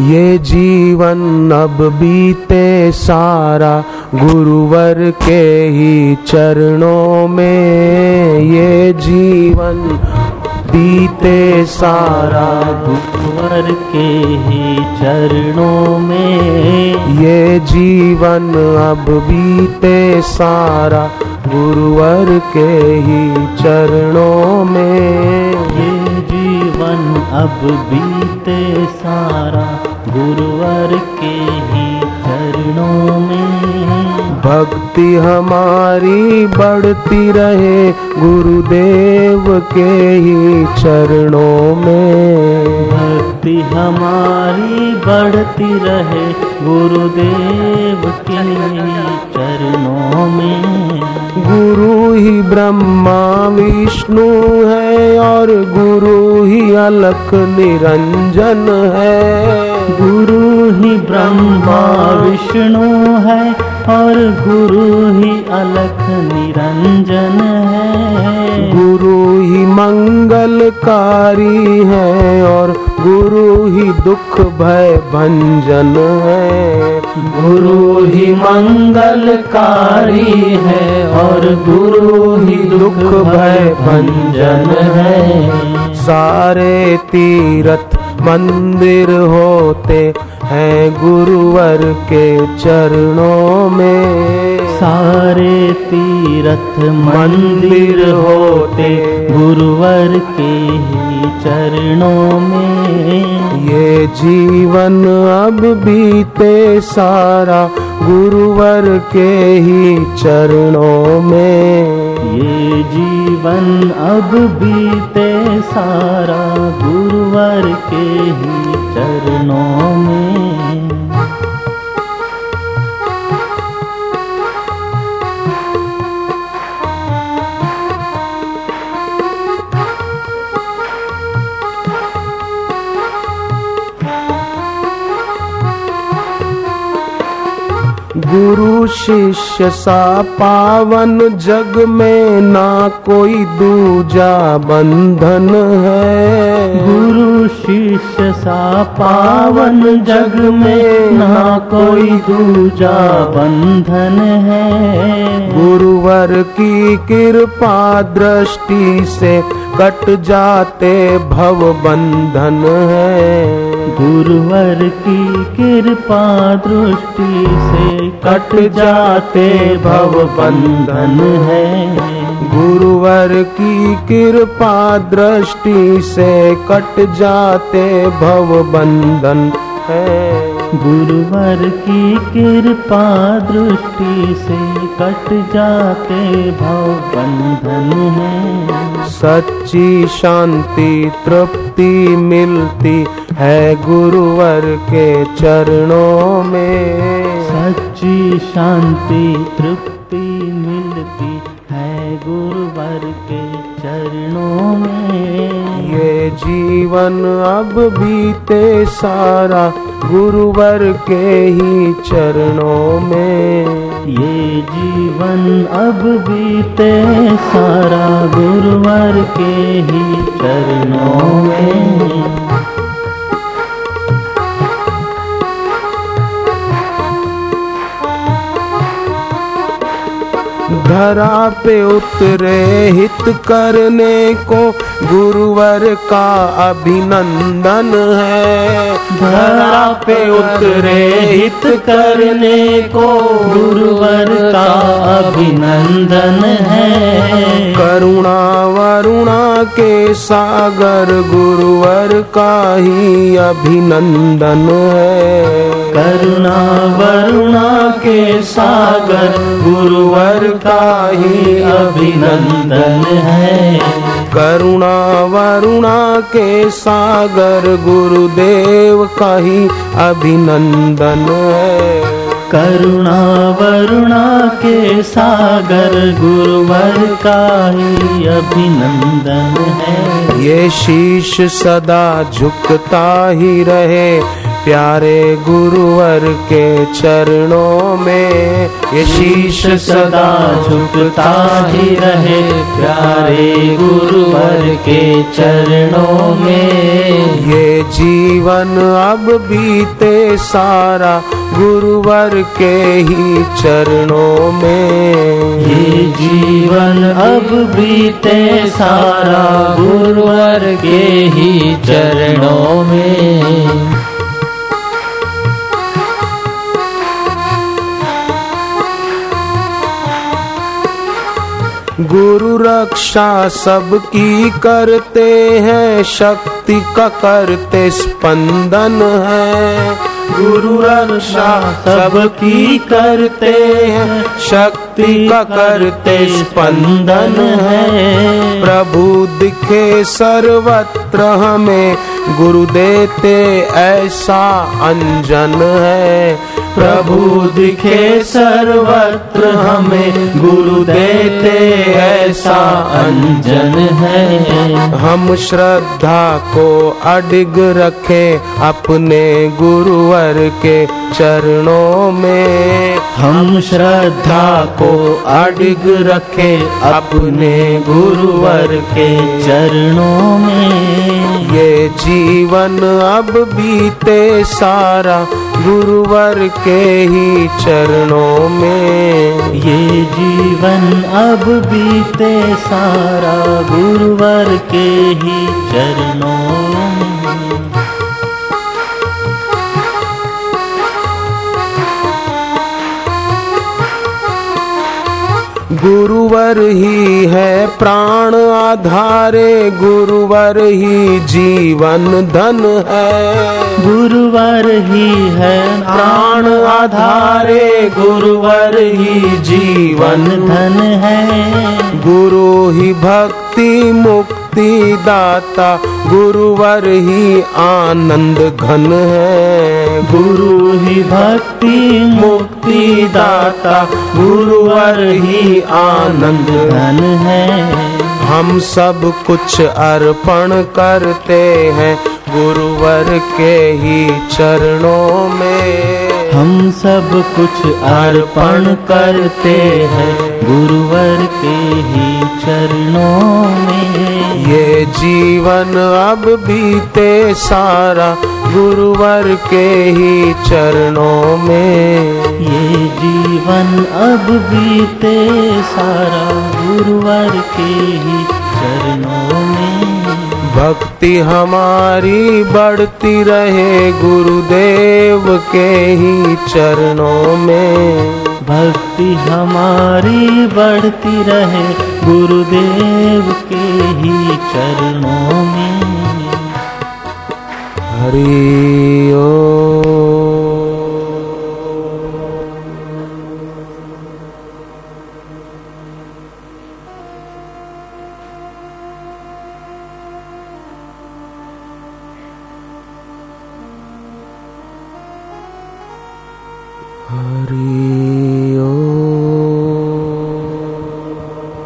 ये जीवन अब बीते सारा गुरुवर के ही चरणों में। ये जीवन बीते सारा गुरुवर के ही चरणों में। ये जीवन अब बीते सारा गुरुवर के ही चरणों में। ये जीवन अब बीते सारा गुरुवर के ही चरणों में। भक्ति हमारी बढ़ती रहे गुरुदेव के ही चरणों में। भक्ति हमारी बढ़ती रहे गुरुदेव के ही चरणों में। गुरु ही ब्रह्मा विष्णु है और गुरु ही अलख निरंजन है। गुरु ही ब्रह्मा विष्णु है और गुरु ही अलख निरंजन है। गुरु ही मंगलकारी है और गुरु ही दुख भय भंजन है। गुरु ही मंगलकारी है और गुरु ही दुख भय भंजन है। सारे तीरथ मंदिर होते हैं गुरुवर के चरणों में। सारे तीर्थ मंदिर होते गुरुवर के ही चरणों में। ये जीवन अब बीते सारा गुरुवर के ही चरणों में। ये जीवन अब बीते सारा गुरुवर के ही चरणों में। गुरु शिष्य सा पावन जग में ना कोई दूजा बंधन है। गुरु शिष्य सा पावन जग में ना कोई दूजा बंधन है। गुरुवर की कृपा दृष्टि से कट जाते भव बंधन है। गुरुवर की कृपा दृष्टि से कट जाते भव बंधन है। गुरुवर की कृपा दृष्टि से कट जाते भव बंधन है। गुरुवर की कृपा दृष्टि से कट जाते भव बंधन है। सच्ची शांति तृप्ति मिलती है गुरुवर के चरणों में। सच्ची शांति तृप्ति मिलती है गुरुवर के चरणों में। ये जीवन अब बीते सारा गुरुवर के ही चरणों में। ये जीवन अब बीते सारा गुरुवर के ही चरणों में। धरा पे उतरे हित करने को गुरुवर का अभिनंदन है। धरा पे उतरे हित करने को गुरुवर का अभिनंदन है। करुणा वरुणा के सागर गुरुवर का ही अभिनंदन है। करुणा वरुणा के सागर, गुरुवर का ही अभिनंदन है। करुणा वरुणा के सागर, गुरुदेव का ही अभिनंदन है। करुणा वरुणा के सागर, गुरुवर का ही अभिनंदन है। ये शीश सदा झुकता ही रहे प्यारे गुरुवर के चरणों में ये शीश सदा झुकता ही रहे। प्यारे गुरुवर के चरणों में ये जीवन अब बीते सारा गुरुवर के ही चरणों में। ये जीवन अब बीते सारा गुरुवर के ही चरणों में। गुरु रक्षा सबकी करते हैं, शक्ति का करते स्पंदन है। गुरु रक्षा सबकी करते हैं, शक्ति का करते स्पंदन है। प्रभु दिखे सर्वत्र हमें गुरु देते ऐसा अंजन है। प्रभु दिखे सर्वत्र हमें। गुरु देते ऐसा अंजन है। हम श्रद्धा को अडिग रखे अपने गुरुवर के। चरणों में हम श्रद्धा को अडिग रखे अपने गुरुवर के चरणों में। ये जीवन अब बीते सारा गुरुवर के ही चरणों में। ये जीवन अब बीते सारा गुरुवर के ही चरणों में। गुरुवर ही है प्राण आधारे गुरुवर ही जीवन धन है। गुरुवर ही है प्राण आधारे गुरुवर ही जीवन धन है। गुरु ही भक्ति मुक्ति दाता गुरुवर ही आनंद घन है। गुरु ही भक्ति मुक्ति दाता गुरुवर ही आनंद। धन है। हम सब कुछ अर्पण करते हैं गुरुवर के ही चरणों में। हम सब कुछ अर्पण करते हैं गुरुवर के ही चरणों में। ये जीवन अब बीते सारा गुरुवर के ही चरणों में। ये जीवन अब बीते सारा गुरुवर के ही चरणों भक्ति हमारी बढ़ती रहे गुरुदेव के ही चरणों में। भक्ति हमारी बढ़ती रहे गुरुदेव के ही चरणों में। हरि ओ